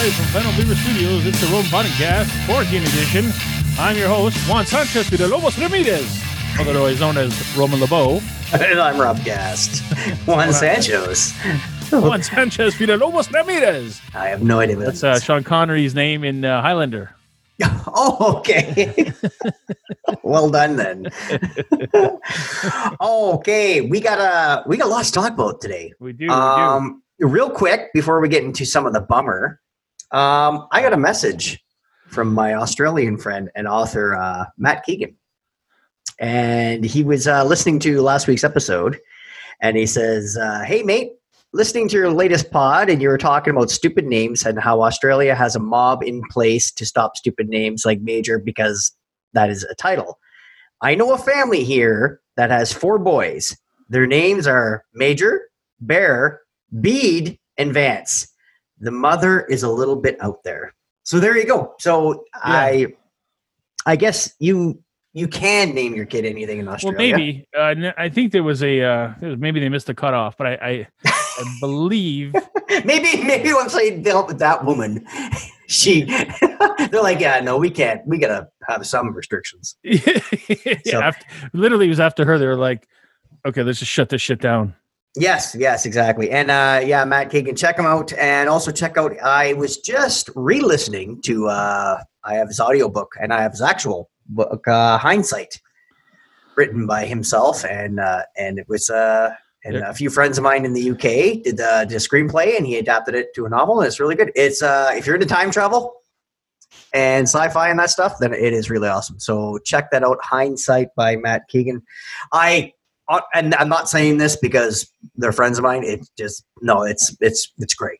Live from Final Beaver Studios, it's the Rome Podcast, Quarantine Edition. I'm your host, Juan Sanchez Villalobos Ramirez, otherwise known as Roman LeBeau. And I'm Rob Gast. Juan Sanchez. Juan Sanchez Villalobos Ramirez. I have no idea That's uh. Sean Connery's name in uh, Highlander. Oh, okay. well done then. okay, we got a we got lots to talk about today. We do, we do. Um, real quick before we get into some of the bummer, um, I got a message from my Australian friend and author uh, Matt Keegan, and he was uh, listening to last week's episode, and he says, uh, "Hey mate, listening to your latest pod, and you were talking about stupid names and how Australia has a mob in place to stop stupid names like Major because that is a title. I know a family here that has four boys. Their names are Major, Bear, Bede, and Vance. The mother is a little bit out there. So there you go. So I, I guess you you can name your kid anything in Australia. well, maybe. Uh, n- I think there was a, uh, was- maybe they missed the cutoff, but I, I, I believe. maybe maybe once they dealt with that woman, she they're like, yeah, no, we can't. We gotta have some restrictions. yeah, So- after, literally, it was after her. They were like, okay, let's just shut this shit down. Yes, yes, exactly. And uh, yeah, Matt Keegan, check him out, and also check out. I was just re-listening to. Uh, I have his audiobook and I have his actual book, uh, Hindsight, written by himself, and uh, and it was. Uh, and Yeah. a few friends of mine in the UK did the, did a screenplay, and he adapted it to a novel, and it's really good. It's uh, if you're into time travel and sci-fi and that stuff, then it is really awesome. So check that out. Hindsight by Matt Keegan. I and I'm not saying this because they're friends of mine. It's just no, it's it's it's great.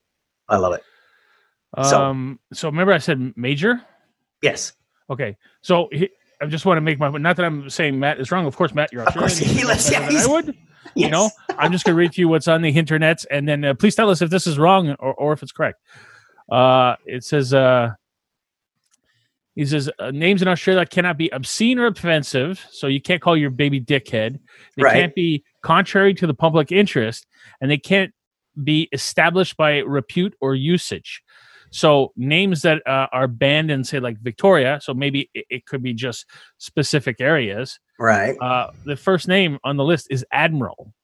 I love it. So- Um, so remember I said major? Yes, Okay, so he, I just want to make my not that I'm saying Matt is wrong. Of course, Matt, you're Of course, he lives- yeah, I would. yes. You know, I'm just going to read to you what's on the internet, and then uh, please tell us if this is wrong or, or if it's correct. Uh, it says, uh, he says, uh, names in Australia cannot be obscene or offensive, so you can't call your baby dickhead. They Right. can't be contrary to the public interest, and they can't be established by repute or usage. So names that uh, are banned in, say, like Victoria, so maybe it, it could be just specific areas. right. Uh, the first name on the list is Admiral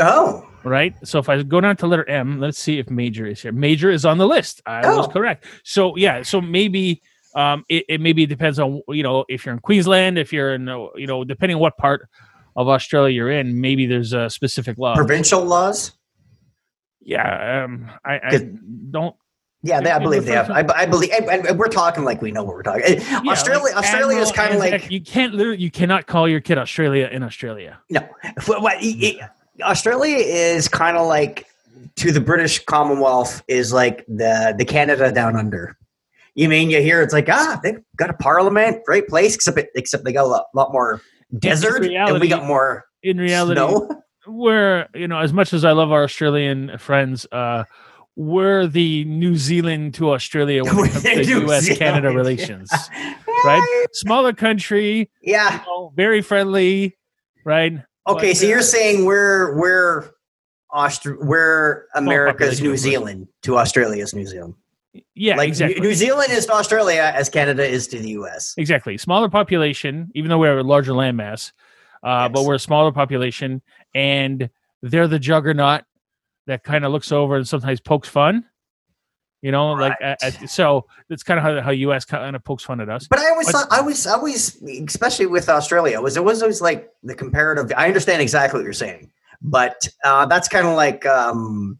Oh, right? So if I go down to letter M, let's see if major is here. Major is on the list. I was Oh. correct. So yeah, so maybe um it, it maybe depends on you know if you're in Queensland, if you're in uh, you know depending on what part of Australia you're in, maybe there's a specific law. provincial laws. Yeah, um, I, I don't. Yeah, they, I believe they have. I, I believe, and, we're talking like we know what we're talking. Eh, yeah, Australia, like Australia is kind of like you can't literally you cannot call your kid Australia in Australia. no. What, what, it- it- Australia is kind of like to the British Commonwealth is like the the Canada down under. You mean you hear it's like ah they've got a parliament, great place, except it, except they got a lot, lot more desert, and we got more In reality, snow. we're you know as much as I love our Australian friends, uh, we're the New Zealand to Australia when it comes to U.S. Canada relations, right? Smaller country, Yeah. you know, very friendly, right? Okay, But, so you're saying we're we're Austra- we're America's New. Zealand to Australia's New Zealand. Yeah, like exactly. New Zealand is to Australia as Canada is to the US. Exactly. Smaller population, even though we're a larger landmass, uh, but we're a smaller population, and they're the juggernaut that kind of looks over and sometimes pokes fun. You know, like Right. uh, so. That's kind of how how U.S. kind of pokes fun at us. But I always But- thought I was always especially with Australia was it was always like the comparative I understand exactly what you're saying, but uh, that's kind of like um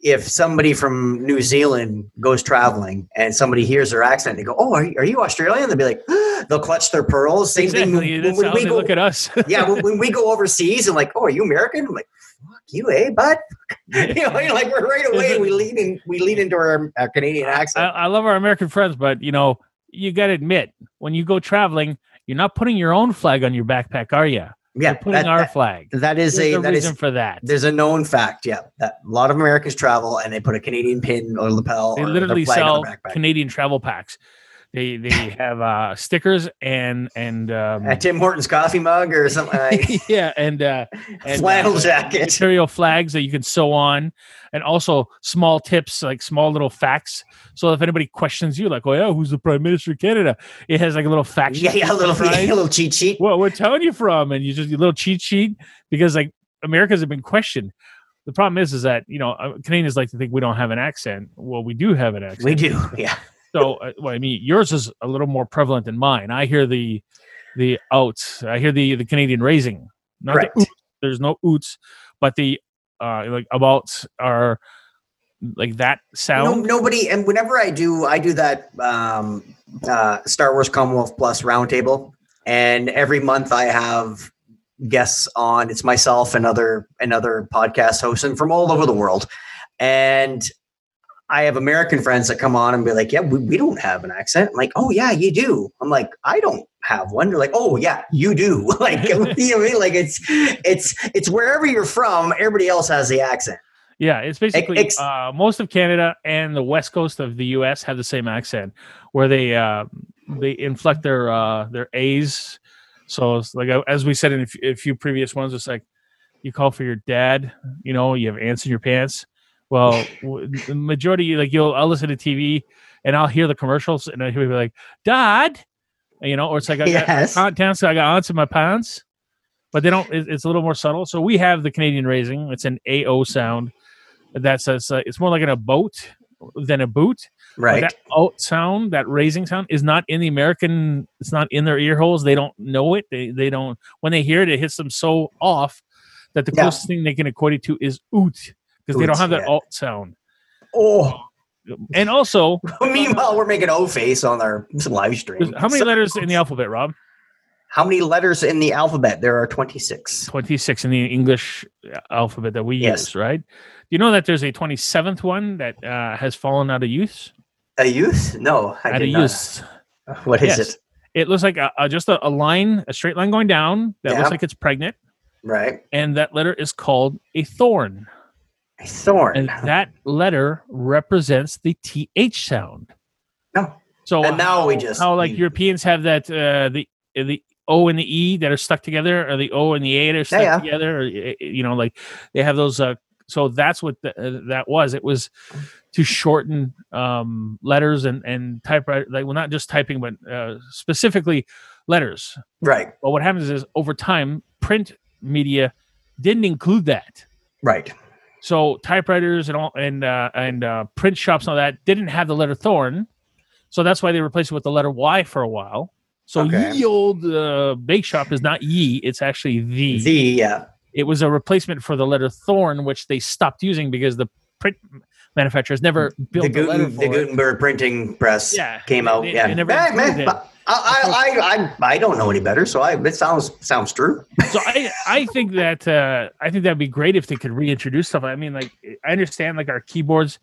if somebody from New Zealand goes traveling and somebody hears their accent, they go, "Oh, are you, are you Australian?" They'll be like, they'll clutch their pearls. Same exactly. thing when, we go. look at us. yeah, when, when we go overseas and like, "Oh, are you American?" I'm like, "Fuck you, eh, bud?" you know, like we're right away. We lean in. We lean into our, our Canadian I, accent. I love our American friends, but you know, you got to admit, when you go traveling, you're not putting your own flag on your backpack, are you? Yeah, putting that- our that- flag. that is There's a a that reason is for that. there's a known fact. Yeah, that a lot of Americans travel and they put a Canadian pin or lapel. They literally sell. Canadian travel packs. They they have uh, stickers and and um, a Tim Hortons coffee mug or something like yeah, and uh, and flannel uh, jacket. material flags that you can sew on, and also small tips like small little facts. So if anybody questions you, like, "Oh yeah, who's the prime minister of Canada?" It has like a little fact. Yeah, yeah, a little, surprise. a little cheat sheet. What what town you from? And you just a little cheat sheet because like Americans have been questioned. The problem is, is that you know uh, Canadians like to think we don't have an accent. Well, we do have an accent. We do, yeah. So, uh, well, I mean, yours is a little more prevalent than mine. I hear the the outs. I hear the the Canadian raising. Not the oots. There's no oots, but the uh like abouts are like that No, sound. nobody, and whenever I do, I do that um, uh, Star Wars Commonwealth Plus roundtable, and every month I have guests on. It's myself and other and other podcast hosts and from all over the world, and I have American friends that come on and be like, "Yeah, we, we don't have an accent." I'm like, "Oh yeah, you do." I'm like, "I don't have one." They're like, "Oh yeah, you do." like, you know what I mean? Like it's it's it's wherever you're from, everybody else has the accent. Yeah, it's basically ex- uh, most of Canada and the west coast of the U.S. have the same accent, where they uh, they inflect their uh, their A's. So it's like uh, as we said in a few, a few previous ones, it's like you call for your dad, you know, you have ants in your pants. Well, the majority, like you'll, I'll listen to TV and I'll hear the commercials and I hear people like, "Dad," you know, or it's like, "I got Yes. content, so I got ants in my pants." But they don't. It's a little more subtle. So we have the Canadian raising. It's an AO sound. That's a, uh, it's, it's more like in a boat than a boot. But Right. that out sound, that raising sound, is not in the American. It's not in their ear holes. They don't know it. They they don't. When they hear it, it hits them so off that the Yeah. closest thing they can equate it to is oot because they don't have that yeah. alt sound. oh. And also, Meanwhile, we're making O face on our live stream. how many So- letters in the alphabet, Rob? How many letters in the alphabet? There are 26. Twenty six in the English uh, alphabet that we Yes. use, right? Do you know that there's a twenty seventh one that uh, has fallen out of use? A youth? No, I out did of use. What is Yes. it? It looks like a, a, just a, a line, a straight line going down that Yeah. looks like it's pregnant, Right. and that letter is called a thorn, A thorn. and that letter represents the th sound. no. So And now we just- how like we- Europeans have that uh, the the O and the E that are stuck together, or the O and the A that are stuck yeah. together, or you know, like they have those. Uh, so that's what the, uh, that was. It was to shorten um, letters and and typewriter, like well, not just typing, but uh, specifically letters. Right. But what happens is over time, print media didn't include that. Right. So typewriters and all and uh, and uh, print shops and all that didn't have the letter thorn, so that's why they replaced it with the letter Y for a while. So Okay. ye old uh, bake shop is not ye; it's actually the. The, yeah. It was a replacement for the letter thorn, which they stopped using because the print manufacturers never built The, the, letter Guten, for the it. Gutenberg printing press Yeah, came out. they- yeah. they never Eh, but I, I, I, I, don't know any better, so I, it sounds sounds true. so I, I think that uh, I think that'd be great if they could reintroduce stuff. I mean, like I understand like our keyboards,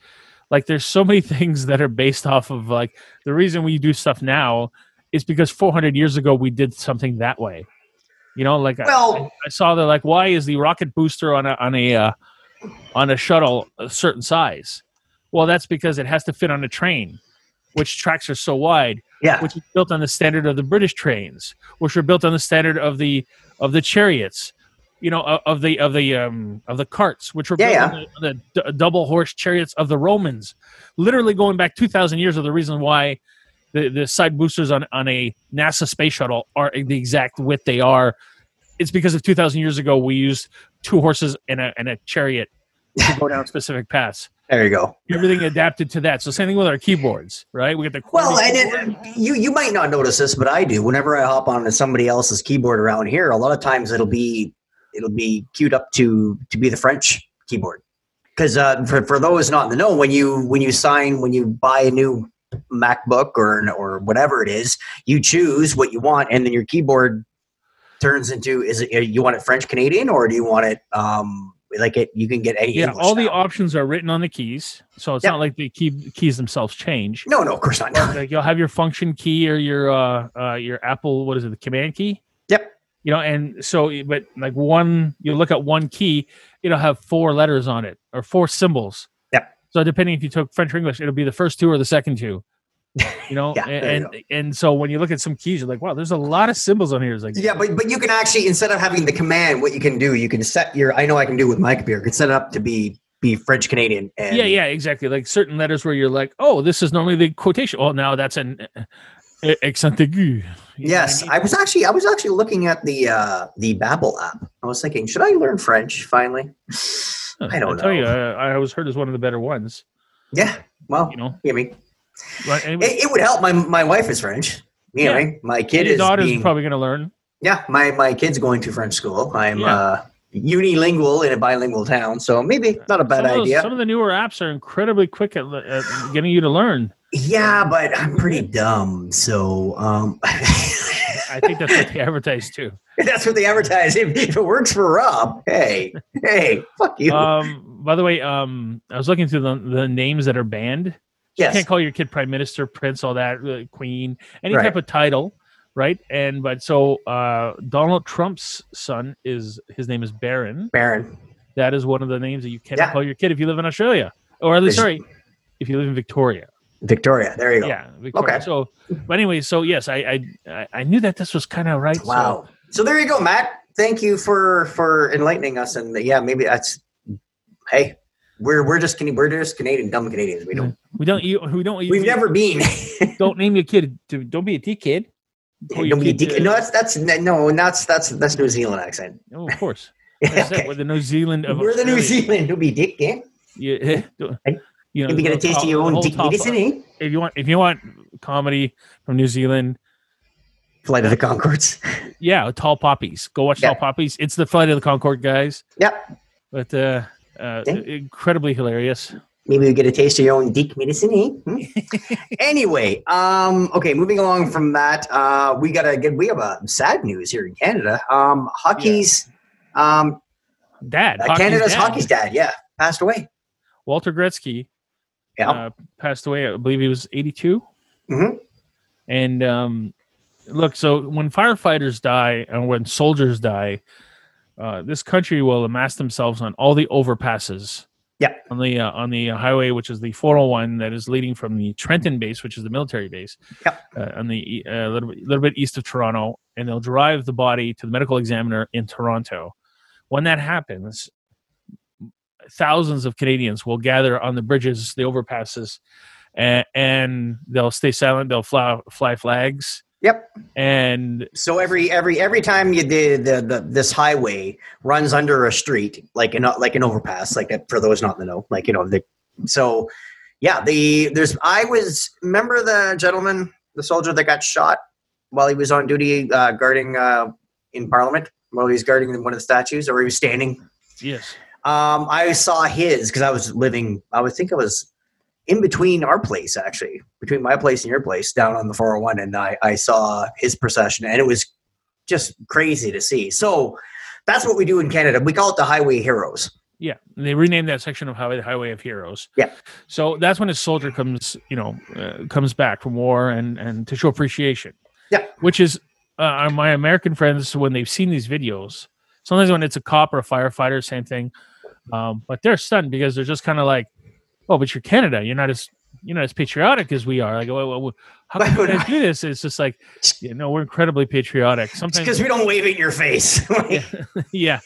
like there's so many things that are based off of like the reason we do stuff now is because 400 years ago we did something that way. You know, like I- I, saw that like why is the rocket booster on a on a uh, on a shuttle a certain size? Well, that's because it has to fit on a train, which tracks are so wide Yeah. which is built on the standard of the British trains, which were built on the standard of the of the chariots, you know, of, the of the um of the carts, which were Yeah, built yeah. on the, the d- double horse chariots of the Romans, literally going back two thousand years. Of the reason why the the side boosters on on a NASA space shuttle are the exact width they are. It's because of two thousand years ago we used two horses and a and a chariot to go down specific paths. There you go. Everything adapted to that. So same thing with our keyboards, right? We got the Well, and it, you you might not notice this, but I do. Whenever I hop onto somebody else's keyboard around here, a lot of times it'll be it'll be queued up to to be the French keyboard. because uh, for for those not in the know, when you when you sign when you buy a new MacBook or or whatever it is, you choose what you want, and then your keyboard turns into is it you want it French Canadian or do you want it um like it you can get any Yeah, English all the options are written on the keys, so it's Yep. not like the key keys themselves change. no no of course not Like you'll have your function key or your uh, uh your Apple what is it the command key? Yep. You know, and so but like one you look at one key, it'll have four letters on it or four symbols. Yep. So depending if you took French or English, it'll be the first two or the second two. You know, Yeah, you and and so when you look at some keys, you're like, wow, there's a lot of symbols on here. It's like, yeah but but you can actually instead of having the command what you can do you can set your I know I can do with my computer I can set it up to be be French Canadian and yeah, yeah, exactly. Like certain letters where you're like, oh, this is normally the quotation. Oh, now that's an accent aigu. Yes, I mean? I was actually I was actually looking at the uh the Babbel app. I was thinking, should I learn French finally? I don't tell you, know. uh, I was heard as one of the better ones. Yeah, well, You know, I mean, right? Anyway, it, it would help. My my wife is French. Anyway, my kid your is daughter's being, probably going to learn. yeah. My my kid's going to French school. I'm Yeah. uh, unilingual in a bilingual town, so maybe not a bad some those- idea. some of the newer apps are incredibly quick at, at getting you to learn. yeah, but I'm pretty dumb, so um, I think that's what they advertise too. that's what they advertise. If, if it works for Rob, hey, hey, fuck you. Um, by the way, um, I was looking through the, the names that are banned. You yes, can't call your kid prime minister, prince, all that, uh, queen, any Right. type of title, right? And but so uh, Donald Trump's son is his name is Barron. Baron. That is one of the names that you cannot Yeah. call your kid if you live in Australia, or at least There's- sorry, if you live in Victoria. Victoria. There you go. Yeah, Victoria. Okay. So, but anyway, so yes, I I I- knew that this was kind of right. so- Wow. So there you go, Matt. Thank you for for enlightening us. And yeah, maybe that's hey, we're we're just we're just Canadian dumb Canadians. We don't we don't you we don't we've never been. don't name your kid to don't be a T kid. Don't be kid, dick- uh, no, that's that's no, that's that's that's New Zealand accent. Oh, of course. Said, Okay. We're the New Zealand of We're the New Zealand. Don't be dick, eh? You, you know, Maybe get a taste of your own dick medicine, eh? If you want, if you want comedy from New Zealand, Flight of the Conchords. yeah, Tall Poppies. Go watch Yeah. Tall Poppies. It's the Flight of the Concord guys, Yep. but uh, uh, incredibly hilarious. Maybe you get a taste of your own dick medicine, eh? Hmm? anyway, um, okay, moving along from that, uh, we got to get we have a sad news here in Canada. Um, hockey's um, Dad, uh, hockey's Canada's dad, hockey's dad, yeah, passed away. Walter Gretzky, Yeah. uh, passed away. I believe he was 82. Mhm. And um, look, so when firefighters die and when soldiers die, uh, this country will amass themselves on all the overpasses. Yeah. On the uh, on the highway, which is the 401 that is leading from the Trenton base, which is the military base, Yep. uh, on the e- uh, little bit, little bit east of Toronto, and they'll drive the body to the medical examiner in Toronto. When that happens, thousands of Canadians will gather on the bridges, the overpasses, and, and they'll stay silent. They'll fly, fly flags, Yep. and So every every every time you did the, the this highway runs under a street like an like an overpass like a, for those not in the know like you know the so yeah the there's I was remember the gentleman the soldier that got shot while he was on duty uh, guarding uh, in Parliament while he was guarding one of the statues or he was standing yes, um, I saw his because I was living. I would think I was in between our place, actually, between my place and your place, down on the 401, and I, I saw his procession, and it was just crazy to see. So that's what we do in Canada. We call it the Highway Heroes. yeah. And they renamed that section of highway the Highway of Heroes. Yeah. So that's when a soldier comes, you know, uh, comes back from war and and to show appreciation. Yeah. Which is uh, my American friends when they've seen these videos. Sometimes when it's a cop or a firefighter, same thing. Um, but they're stunned because they're just kind of like, "Oh, but you're Canada. You're not as you're not as patriotic as we are." Like, well, well, how can you guys do this? It's just like, you know, we're incredibly patriotic. Sometimes because we don't wave it in your face. yeah, yeah.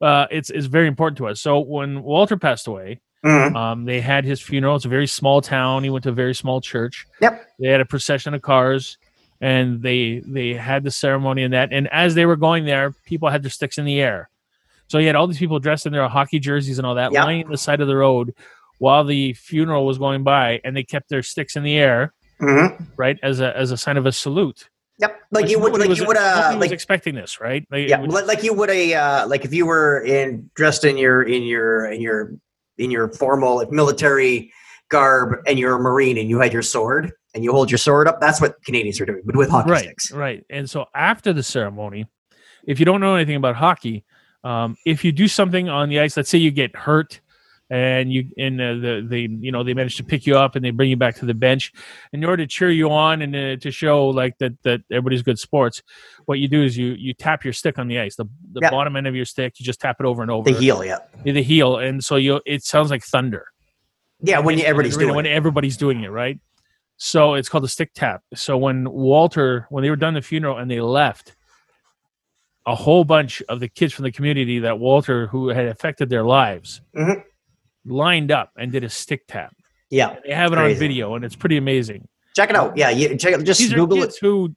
Uh, it's it's very important to us. So when Walter passed away, Mhm. um, they had his funeral. It's a very small town. He went to a very small church. Yep. They had a procession of cars, and they they had the ceremony and that. And as they were going there, people had their sticks in the air. So you had all these people dressed in their hockey jerseys and all that, Yep. lying on the side of the road while the funeral was going by, and they kept their sticks in the air, Mhm. right, as a as a sign of a salute. Yep, like Which you would, like was- you would, uh, like expecting this, right? Like, yeah, like you would a uh, like if you were in dressed in your in your in your in your formal like, military garb and you're a marine and you had your sword and you hold your sword up. That's what Canadians are doing, but with hockey right, sticks. right. And so after the ceremony, if you don't know anything about hockey, um, if you do something on the ice, let's say you get hurt and you and uh, the they you know they manage to pick you up and they bring you back to the bench in order to cheer you on and uh, to show like that that everybody's good sports what you do is you you tap your stick on the ice the, the Yeah. bottom end of your stick you just tap it over and over The heel, yeah. the heel and so you it sounds like thunder Yeah, when you, everybody's doing when it. everybody's doing it right so it's called a stick tap so when walter when they were done the funeral and they left a whole bunch of the kids from the community that walter who had affected their lives Mhm. Lined up and did a stick tap Yeah. they have it on video and it's pretty amazing Check it out. Yeah, you check it, just these Google it. who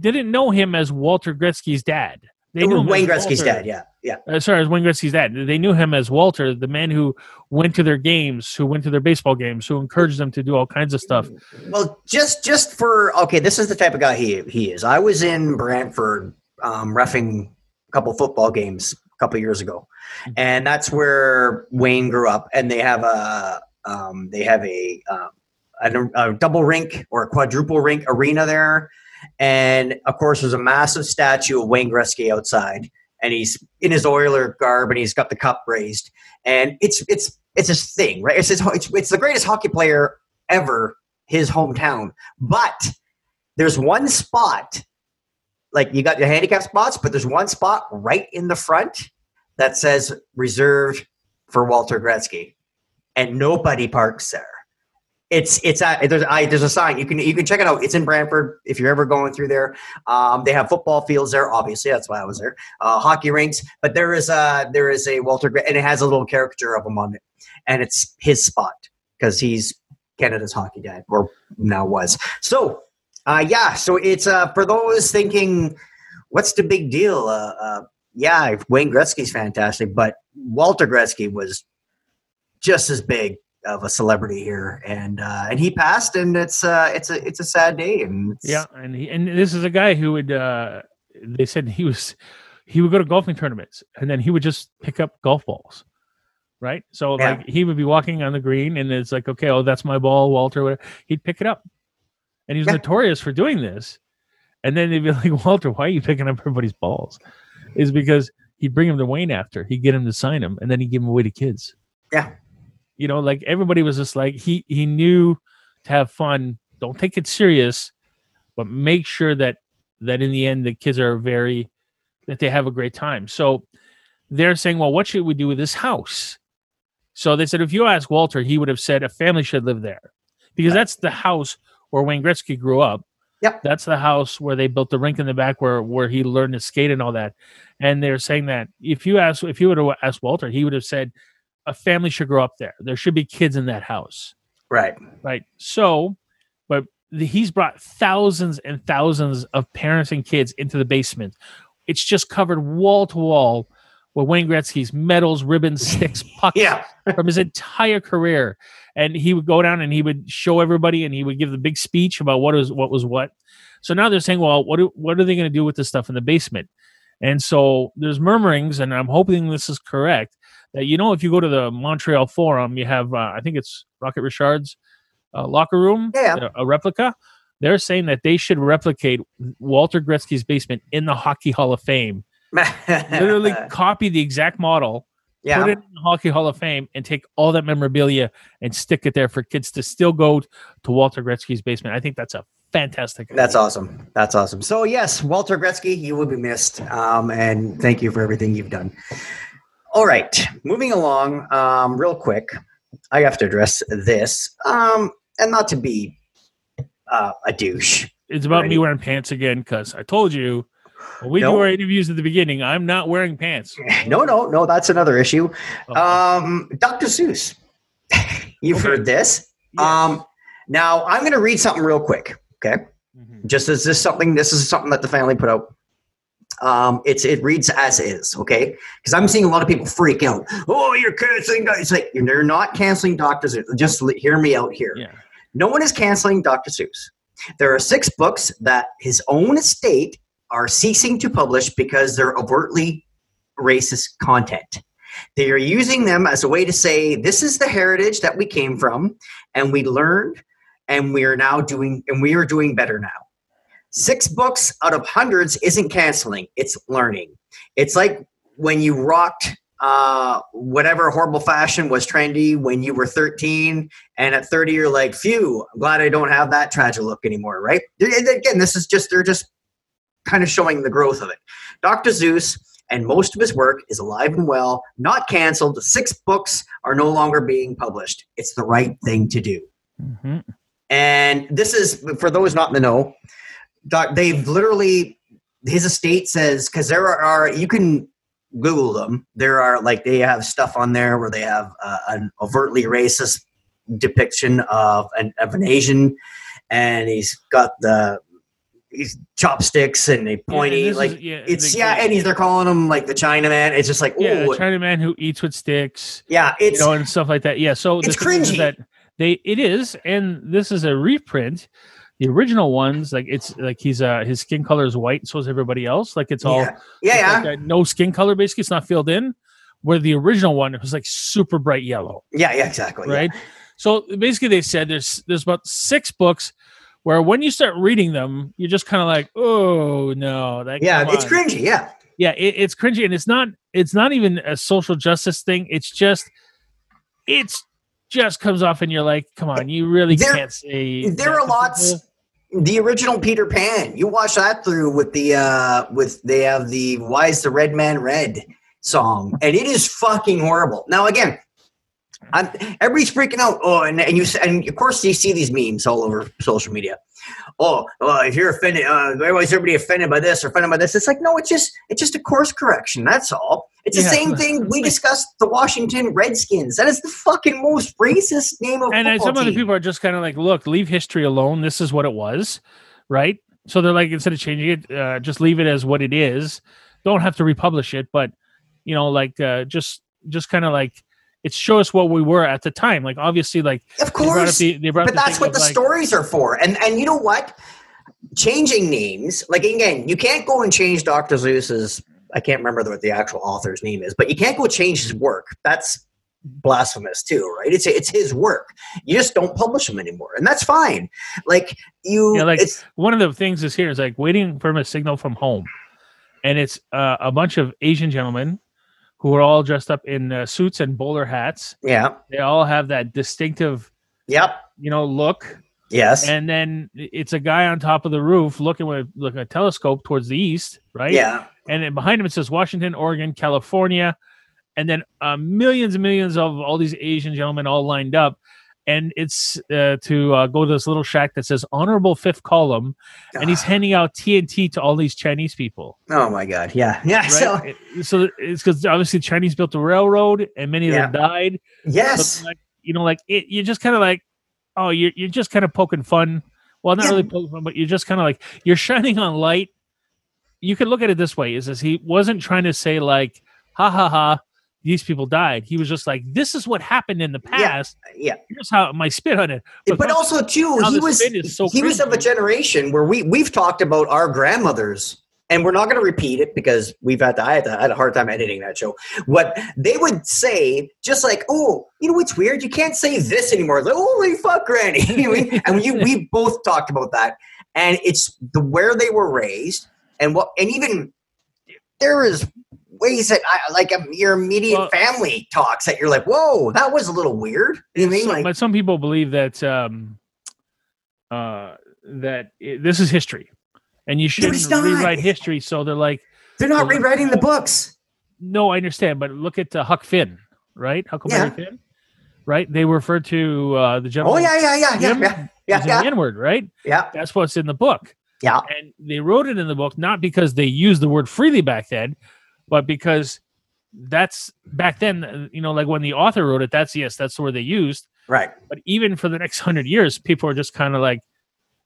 didn't know him as walter gretzky's dad they knew Wayne Gretzky's Walter- dad. Yeah, yeah. uh, sorry, as Wayne Gretzky's dad. They knew him as Walter, the man who went to their games, who went to their baseball games, who encouraged them to do all kinds of stuff. Well, just just for okay, this is the type of guy he he is. I was in Brantford um, refing a couple football games couple years ago, and that's where Wayne grew up. And they have a um, they have a, um, a a double rink or a quadruple rink arena there, and of course there's a massive statue of Wayne Gretzky outside, and he's in his Oiler garb and he's got the cup raised, and it's it's it's his thing, right? It's his, it's, it's the greatest hockey player ever his hometown. But there's one spot, like you got your handicap spots, but there's one spot right in the front that says reserved for Walter Gretzky, and nobody parks there. It's it's a, there's I, there's a sign you can you can check it out. It's in Brantford if you're ever going through there. Um, they have football fields there, obviously that's why I was there. Uh, hockey rinks, but there is a there is a Walter and it has a little caricature of him on it, and it's his spot because he's Canada's hockey dad, or now was. So, uh, yeah, so it's uh, for those thinking, what's the big deal? Uh, uh, yeah, Wayne Gretzky's fantastic, but Walter Gretzky was just as big of a celebrity here, and uh, and he passed, and it's uh, it's a it's a sad day, and it's, Yeah, and he, and this is a guy who would. Uh, they said he was he would go to golfing tournaments and then he would just pick up golf balls, right? So Yeah. like he would be walking on the green and it's like, okay, oh that's my ball, Walter. Whatever. He'd pick it up, and he's Yeah. notorious for doing this. And then they'd be like, Walter, why are you picking up everybody's balls? Is because he'd bring him to Wayne after he'd get him to sign him, and then he'd give him away to kids. Yeah. you know, like everybody was just like he he knew to have fun. Don't take it serious, but make sure that that in the end the kids are very that they have a great time. So they're saying, well, what should we do with this house? So they said, if you ask Walter, he would have said a family should live there because that's the house where Wayne Gretzky grew up. Yep. That's the house where they built the rink in the back where where he learned to skate and all that. And they're saying that if you ask if you would have asked Walter, he would have said a family should grow up there. There should be kids in that house right. right? So, but the, he's brought thousands and thousands of parents and kids into the basement. It's just covered wall to wall with Wayne Gretzky's medals, ribbons, sticks, pucks Yeah, from his entire career. And he would go down and he would show everybody and he would give the big speech about what was what was what. So now they're saying, well, what do, what are they going to do with this stuff in the basement? And so there's murmurings, and I'm hoping this is correct. That you know, if you go to the Montreal Forum, you have uh, I think it's Rocket Richard's uh, locker room, Yeah. a, a replica. They're saying that they should replicate Walter Gretzky's basement in the Hockey Hall of Fame. Literally copy the exact model, yeah. put it in the Hockey Hall of Fame, and take all that memorabilia and stick it there for kids to still go to Walter Gretzky's basement. I think that's a fantastic. That's idea. awesome. That's awesome. So yes, Walter Gretzky, you will be missed, um, and thank you for everything you've done. All right, moving along, um, real quick. I have to address this, um, and not to be uh, a douche. It's about me wearing pants again because I told you when we No. do our interviews at the beginning, I'm not wearing pants. No, no, no. That's another issue. Oh, Um, Dr. Seuss, you've Okay. heard this. yes. Um, now I'm going to read something real quick. Okay. Mhm. just as this something this is something that the family put out um it's it reads as is okay because i'm seeing a lot of people freak out oh you're canceling Doc-" it's like you're not canceling dr seuss just hear me out here Yeah. no one is canceling dr seuss there are six books that his own estate are ceasing to publish because they're overtly racist content They are using them as a way to say this is the heritage that we came from, and we learned, and we are now doing, and we are doing better now. Six books out of hundreds isn't canceling; it's learning. It's like when you rocked uh, whatever horrible fashion was trendy when you were 13, and at 30 you're like, "Phew, I'm glad I don't have that tragic look anymore." Right? Again, this is just they're just kind of showing the growth of it. Dr. Seuss and most of his work is alive and well, not canceled. The six books are no longer being published. It's the right thing to do. Mhm. And this is for those not in the know. Doc, they've literally his estate says because there are, are you can Google them. There are like they have stuff on there where they have uh, an overtly racist depiction of an of an Asian, and he's got the he's chopsticks and they pointy is- like yeah, it's yeah, and he's they're calling him like the Chinaman. It's just like yeah, a Chinaman who eats with sticks, yeah, it's you know, and stuff like that. Yeah, so it's cringy. that they it is, and this is a reprint. The original ones, like it's like he's uh his skin color is white, so is everybody else. Like it's all yeah, yeah, yeah. like no skin color. Basically, it's not filled in. Where the original one it was like super bright yellow, yeah, yeah, exactly. yeah. right? So basically, they said there's there's about six books where when you start reading them, you're just kind of like, oh no, like, Yeah, it's on. cringy. Yeah, yeah it, it's cringy and it's not it's not even a social justice thing it's just it's just comes off and you're like come on you really There- can't say there are lots people. the original Peter Pan. You watch that through with the uh with they have the Why is the Red Man Red song, and it is fucking horrible. Now again, I'm, everybody's freaking out. Oh, and and you and of course you see these memes all over social media. Oh, well, if you're offended, uh, why is everybody offended by this or offended by this? It's like no, it's just it's just a course correction. That's all. It's the Yeah. same thing we discussed the Washington Redskins. That is the fucking most racist name of and football some other people are just kind of like look leave history alone this is what it was right so they're like instead of changing it uh, just leave it as what it is don't have to republish it but you know like uh, just just kind of like it shows us what we were at the time. Like obviously like Of they brought up course. the, but that's what of, the like, stories are for. And and you know what? Changing names like again you can't go and change dr seuss's i can't remember what the actual author's name is but you can't go change his work. That's blasphemous too right? It's it's his work. You just don't publish him anymore and that's fine. Like you Yeah, like- it's one of the things is here is like waiting for a signal from home, and it's uh, a bunch of Asian gentlemen who are all dressed up in uh, suits and bowler hats. yeah They all have that distinctive, yep you know, look. yes And then it's a guy on top of the roof looking with like a telescope towards the east, right? yeah And then behind him it says Washington, Oregon, California, and then uh, millions and millions of all these Asian gentlemen all lined up. And it's uh, to uh, go to this little shack that says "Honorable Fifth Column," and he's handing out TNT to all these Chinese people. oh my god yeah yeah Right? so so it's because obviously Chinese built the railroad, and many of them died. Yes like, you know, like it, you're just kind of like, oh, you're you're just kind of poking fun. Well, not Yeah. really poking fun, but you're just kind of like you're shining on light. You could look at it this way: is as he wasn't trying to say like, ha ha ha, these people died. He was just like, this is what happened in the past. yeah Here's how my spit on it. but, how- also too he was so he was of a generation where we we've talked about our grandmothers and we're not going to repeat it because we've had to, I had, to, I had a hard time editing that show. What they would say, just like, oh, you know what's weird? You can't say this anymore. Like, holy fuck, Granny. You know what I mean? and you, we both talked about that. And it's the where they were raised and what, and even there is ways that I, like um, your immediate Well- family talks that you're like, whoa, that was a little weird. You know I mean? So- Like, but some people believe that um, uh, that it, this is history, and you shouldn't rewrite history. So they're like, they're not well, rewriting the books. no, I understand, but look at uh, Huck Finn, right? Huckleberry Yeah. Finn, right? They refer to uh, the Oh, yeah, yeah, yeah, yeah, yeah, yeah, yeah. the N word, right? Yeah. That's what's in the book. Yeah. And they wrote it in the book not because they used the word freely back then, but because that's back then, uh, you know, like when the author wrote it, that's yes, that's the word they used. Right. But even for the next hundred years, people are just kind of like,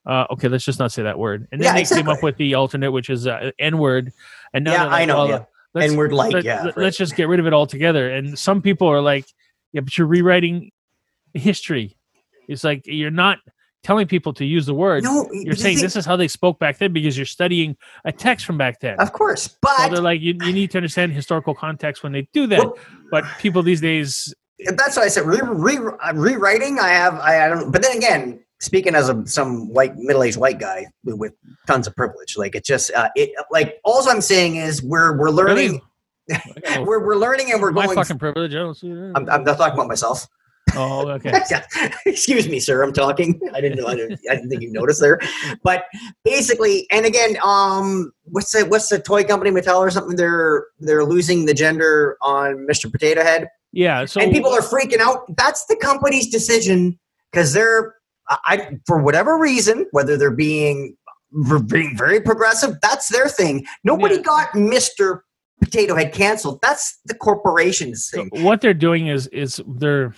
uh, okay, let's just not say that word. And then Yeah, they came up with the alternate, which is uh, N word. And now Yeah, like, I know, well, yeah. uh, N-word like, let, yeah, Let, right. us just get rid of it altogether. And some people are like, yeah, but you're rewriting history. It's like you're not telling people to use the word. No, You're saying this is how they spoke back then because you're studying a text from back then. of course, So but they're like, you, you need to understand historical context when they do that. Well- but people these days, that's what I said. Re, re, uh, rewriting, I have, I, I don't. But then again, speaking as a some white middle-aged white guy with, tons of privilege, like it just, uh, it like all I'm saying is we're we're learning, Really? we're we're learning, and we're my going. fucking privilege. I don't see that. I'm, I'm not talking about myself. Oh, okay. Excuse me, sir. I'm talking. I didn't know. I didn't, I didn't think you noticed there. But basically, and again, um, what's the what's the toy company Mattel or something? They're they're losing the gender on Mr. Potato Head, Yeah. So and people are freaking out. That's the company's decision because they're I for whatever reason, whether they're being being very progressive, that's their thing. Nobody Yeah. got Mr. Potato Head canceled. That's the corporation's So thing. what they're doing is is they're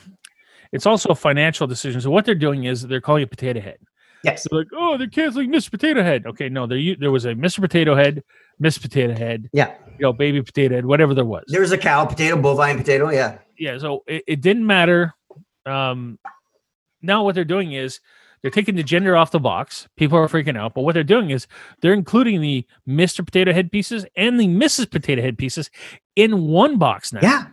it's also a financial decision. So what they're doing is they're calling it potato head. Yes. They're like, oh, they're canceling Mr. Potato Head. Okay, no, there you there was a Mr. Potato Head, Miss Potato Head, Yeah. you know, baby potato head, whatever there was. There's a cow potato, bovine potato. Yeah. yeah, so it, it didn't matter. Um now what they're doing is they're taking the gender off the box. People are freaking out, but what they're doing is they're including the Mr. Potato Head pieces and the Mrs. Potato Head pieces in one box now. Yeah.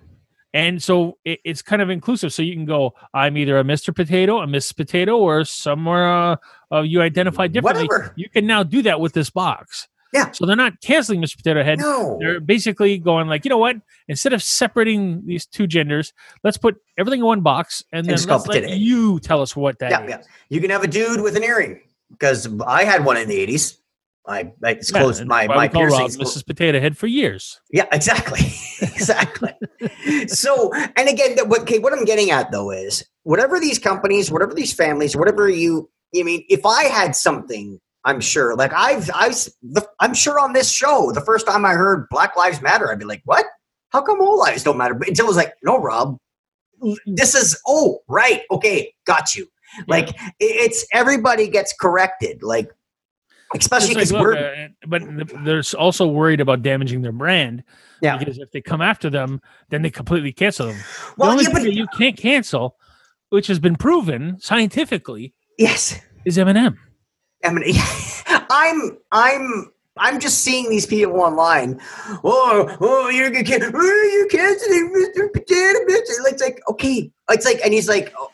And so it, it's kind of inclusive. So you can go, I'm either a Mr. Potato, a Miss Potato, or somewhere uh, uh, you identify differently. Whatever. You can now do that with this box. Yeah. So they're not canceling Mr. Potato Head. No. They're basically going like, you know what? Instead of separating these two genders, let's put everything in one box and then let's let you tell us what that Yeah, yeah. You can have a dude with an earring because I had one in the 80s. I, I it's Yeah, close my my we call Rob piercings. Mrs. Potato Head for years. Yeah, exactly, exactly. so, and again, the, what okay, what I'm getting at though is whatever these companies, whatever these families, whatever you, I mean, if I had something, I'm sure, like I've, I've, the, I'm sure on this show, the first time I heard Black Lives Matter, I'd be like, what? How come all lives don't matter? But until it was like, no, Rob, this is oh right, okay, got you. Like it's everybody gets corrected, like especially because like, we're but they're also worried about damaging their brand. Yeah. Because if they come after them, then they completely cancel them. well the only yeah, thing but you can't cancel, which has been proven scientifically, yes. is Eminem. Mean, I'm I'm I'm just seeing these people online. Oh, oh, you're gonna can oh, you canceling Mr. Potato Mr. It's like okay, it's like, and he's like, oh,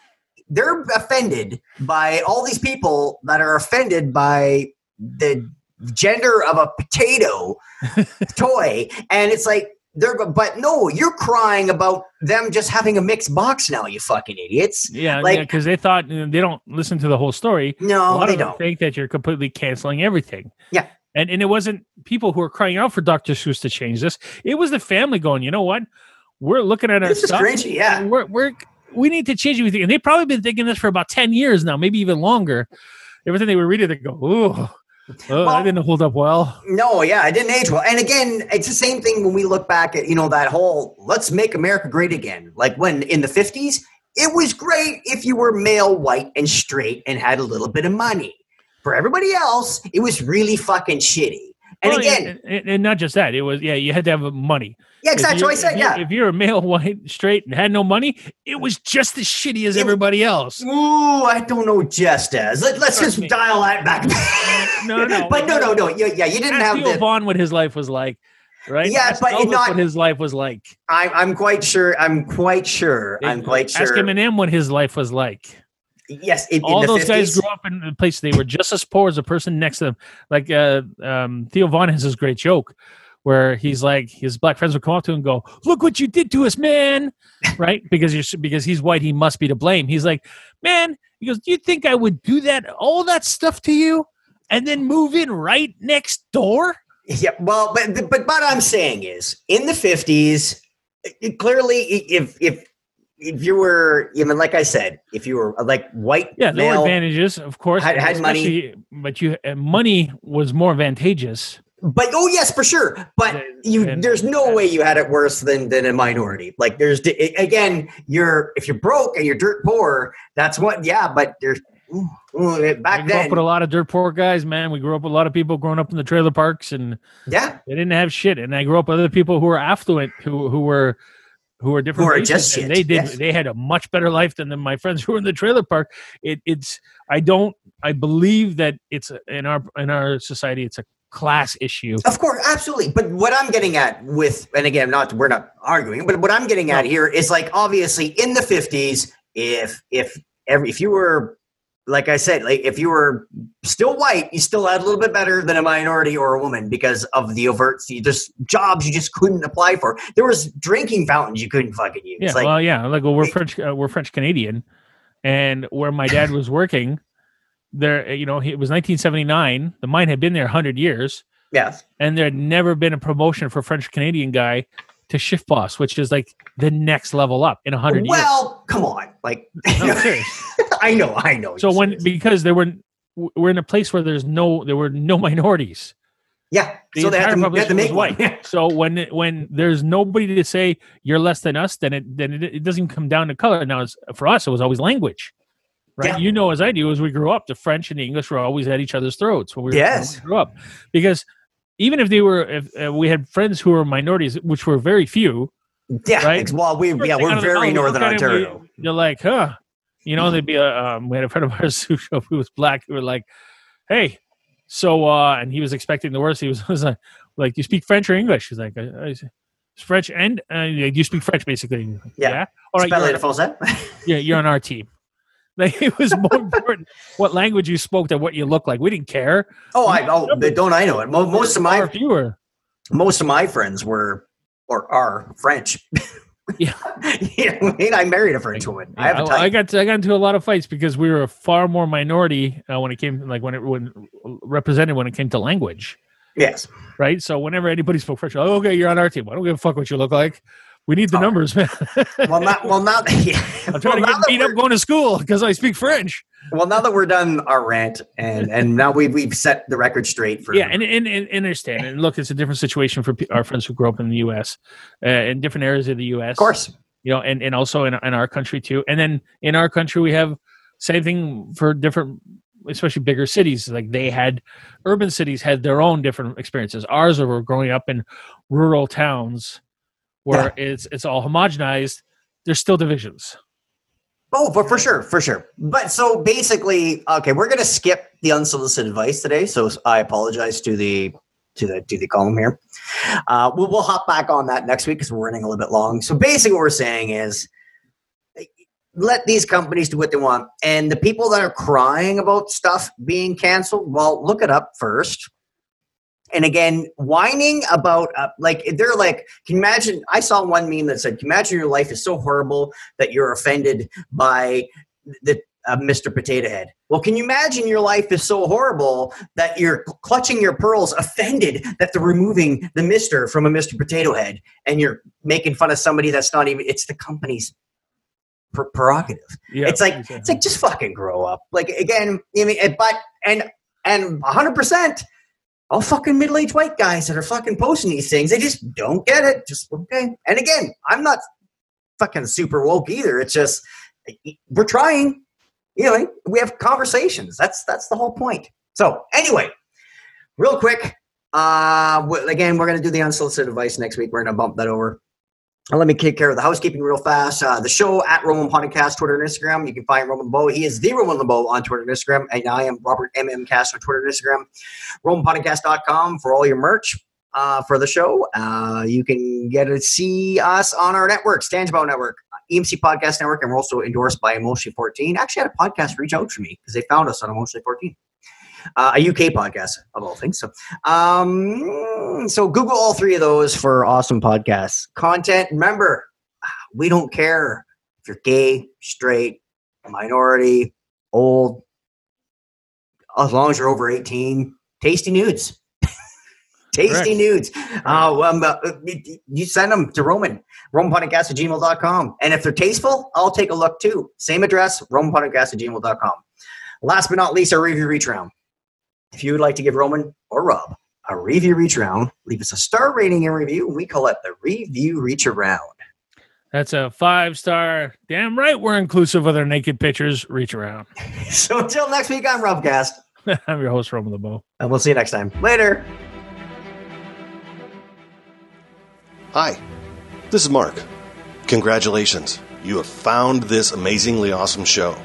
they're offended by all these people that are offended by the gender of a potato toy, and it's like. They're, but no, you're crying about them just having a mixed box now, you fucking idiots. Yeah, Like- because they thought you know, they don't listen to the whole story. a No, lot they of them don't. think that you're completely canceling everything. Yeah. And and it wasn't people who were crying out for Dr. Seuss to change this. It was the family going, you know what? We're looking at our This is stuff. cringy, yeah. We're we're we need to change everything. And they've probably been thinking this for about 10 years now, maybe even longer. Everything they were reading, they go, ooh, oh, Well- that didn't hold up well. No, yeah, I didn't age well. And again, it's the same thing when we look back at, you know, that whole let's make America great again. Like when in the 50s, it was great if you were male, white, and straight and had a little bit of money. For everybody else, it was really fucking shitty. And Well, again, and, and- not just that, it was yeah, you had to have money. yeah, exactly. you're- what I said, if you're- yeah. If you're a male, white, straight, and had no money, it was just as shitty as It- everybody else. Ooh, I don't know just as. Let, us just me. dial that back. No, no, but no, no, no. Yeah, yeah you didn't have the. Von what his life was like, right? Yeah, Ask but Elvis not- what his life was like. I, I'm quite sure. I'm quite sure. I'm quite sure. Ask. Eminem what his life was like. Yes, in, in All the those 50s. guys grew up in a place they were just as poor as the person next to them. Like uh, um, Theo Von has this great joke where he's like his black friends would come up to him and go, "Look what you did to us, man!" right? Because you're because he's white, he must be to blame. He's like, "Man," he goes, "Do you think I would do that all that stuff to you?" And then move in right next door. Yeah, well, but but what I'm saying is, in the '50s, it- clearly, if if if you were even like I said, if you were like white Yeah, male, advantages, of course. Had- had money. but you uh, money was more advantageous. but oh yes, for sure. But than- you, than- there's no way you had it worse than than a minority. Like there's again, you're if you're broke and you're dirt poor, that's what. Yeah, but there's ooh, ooh, back we grew up then. with a lot of dirt poor guys, man. We grew up with a lot of people growing up in the trailer parks, and Yeah, they didn't have shit. And I grew up with other people who were affluent, who who were who are different. Who are races, and They did. yes. They had a much better life than, my friends who were in the trailer park. It, it's. I don't. I believe that it's in our in our society it's a class issue. Of course, absolutely. But what I'm getting at with, and again, not we're not arguing, but what I'm getting at here is like obviously in the 50s, if if every if you were like I said, like if you were still white, you still had a little bit better than a minority or a woman because of the overt, just jobs you just couldn't apply for. There was drinking fountains you couldn't fucking use. Yeah, like, well, yeah, like well, we're It- French, uh, we're French Canadian, and where my dad was working, there, you know, it was 1979. The mine had been there 100 years, yes, and there had never been a promotion for French Canadian guy to shift boss, which is like the next level up in 100 years. well, come on, like No. I know, I know. So when serious. because there were we're in a place where there's no there were no minorities. yeah, The so they had, to, they had to make one. white. So when when there's nobody to say you're less than us, then it then it, it doesn't come down to color. Now, it's, for us, it was always language, right? Yeah. You know, as I do, as we grew up, the French and the English were always at each other's throats when we, Yes. when we grew up, because even if they were, if uh, we had friends who were minorities, which were very few, Yeah, Right? well, we yeah we're very northern him, we- Ontario. You're like, huh? You know, they'd be a. Um, we had a friend of ours who, who was black. Who were like, hey, so uh, and he was expecting the worst. He was, was like, like, you speak French or English? He's like, I, I, French and uh, you speak French basically. Yeah. All right, you're, yeah, you're on our team. Like it was more important what language you spoke than what you look like. We didn't care. Oh, I oh, don't I know it? Mo- Most of my fewer. most of my friends were or are French. Yeah. you know I mean, I married a French woman. I have a I. I got to, I got into a lot of fights because we were a far more minority uh, when it came like when it when represented when it came to language, yes. right? So whenever anybody spoke French, oh, okay, you're on our team. I don't give a fuck what you look like. We need the Oh. numbers, man. Well, not well now. Yeah. I'm trying well, to get beat up going to school because I speak French. well, now that we're done our rant, and and now we've we've set the record straight for Yeah, and and, and and understand. And look, it's a different situation for our friends who grew up in the U.S. Uh, in different areas of the U.S. of course. you know, and, and also in, in our country too. And then in our country, we have same thing for different, especially bigger cities. Like they had urban cities had their own different experiences. Ours were growing up in rural towns where it's it's all homogenized. There's still divisions. Oh, for, for sure, for sure. But so basically, okay, we're gonna skip the unsolicited advice today. So I apologize to the to the to the column here. Uh, we'll we'll hop back on that next week because we're running a little bit long. So basically, what we're saying is, let these companies do what they want, and the people that are crying about stuff being canceled, well, look it up first. And again, whining about uh, like they're like, can you imagine? I saw one meme that said, "Can you imagine your life is so horrible that you're offended by the uh, Mr. Potato Head. Well, can you imagine your life is so horrible that you're clutching your pearls, offended that they're removing the Mister from a Mr. Potato Head, and you're making fun of somebody that's not even. It's the company's pre- prerogative. Yeah, It's like it's like just fucking grow up. Like again, I mean, but and and hundred percent. All fucking middle-aged white guys that are fucking posting these things, they just don't get it. Just okay. And again, I'm not fucking super woke either. It's just we're trying. You know, we have conversations. That's that's the whole point. So anyway, real quick. Uh, again, we're gonna do the unsolicited advice next week. We're gonna bump that over. Let me take care of the housekeeping real fast. Uh, the show at Roman Podcast, Twitter and Instagram. You can find Roman LeBeau. He is the Roman LeBeau on Twitter and Instagram. And I am Robert MM Cast on Twitter and Instagram. RomanPodcast.com for all your merch uh, for the show. Uh, you can get to see us on our networks, Tangent-Bound Network, EMC Podcast Network, and we're also endorsed by Emotionally 14. Actually, had a podcast reach out to me because they found us on Emotionally 14. Uh, a UK podcast of all things. So, um, so Google all three of those for awesome podcasts. Content. Remember, we don't care if you're gay, straight, minority, old, as long as you're over 18. Tasty nudes. Tasty Correct. nudes. Uh, um, uh, you send them to Roman, romanpodcast at gmail.com. And if they're tasteful, I'll take a look too. Same address, romanpodcast at gmail.com. Last but not least, our review reach round. If you would like to give Roman or Rob a review reach around, leave us a star rating and review. And we call it the review reach around. That's a five star. Damn right, we're inclusive with our naked pictures. Reach around. So until next week, I'm Robcast, I'm your host, Roman LeBeau. and we'll see you next time. Later. Hi, this is Mark. Congratulations, you have found this amazingly awesome show.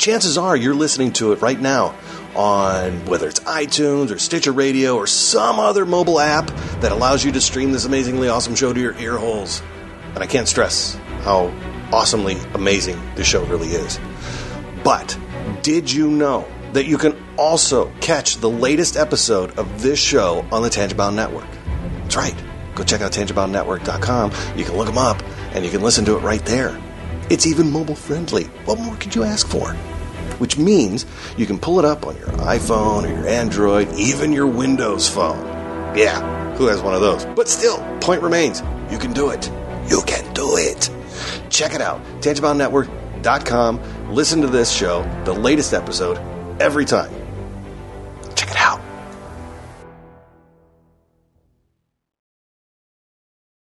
Chances are you're listening to it right now on whether it's iTunes or Stitcher Radio or some other mobile app that allows you to stream this amazingly awesome show to your ear holes. And I can't stress how awesomely amazing this show really is. But did you know that you can also catch the latest episode of this show on the Tangent-Bound Network? That's right. Go check out tangentboundnetwork.com. You can look them up and you can listen to it right there. It's even mobile friendly. What more could you ask for? Which means you can pull it up on your iPhone or your Android, even your Windows phone. Yeah, who has one of those? But still, point remains you can do it. You can do it. Check it out. TangentBoundNetwork.com. Listen to this show, the latest episode, every time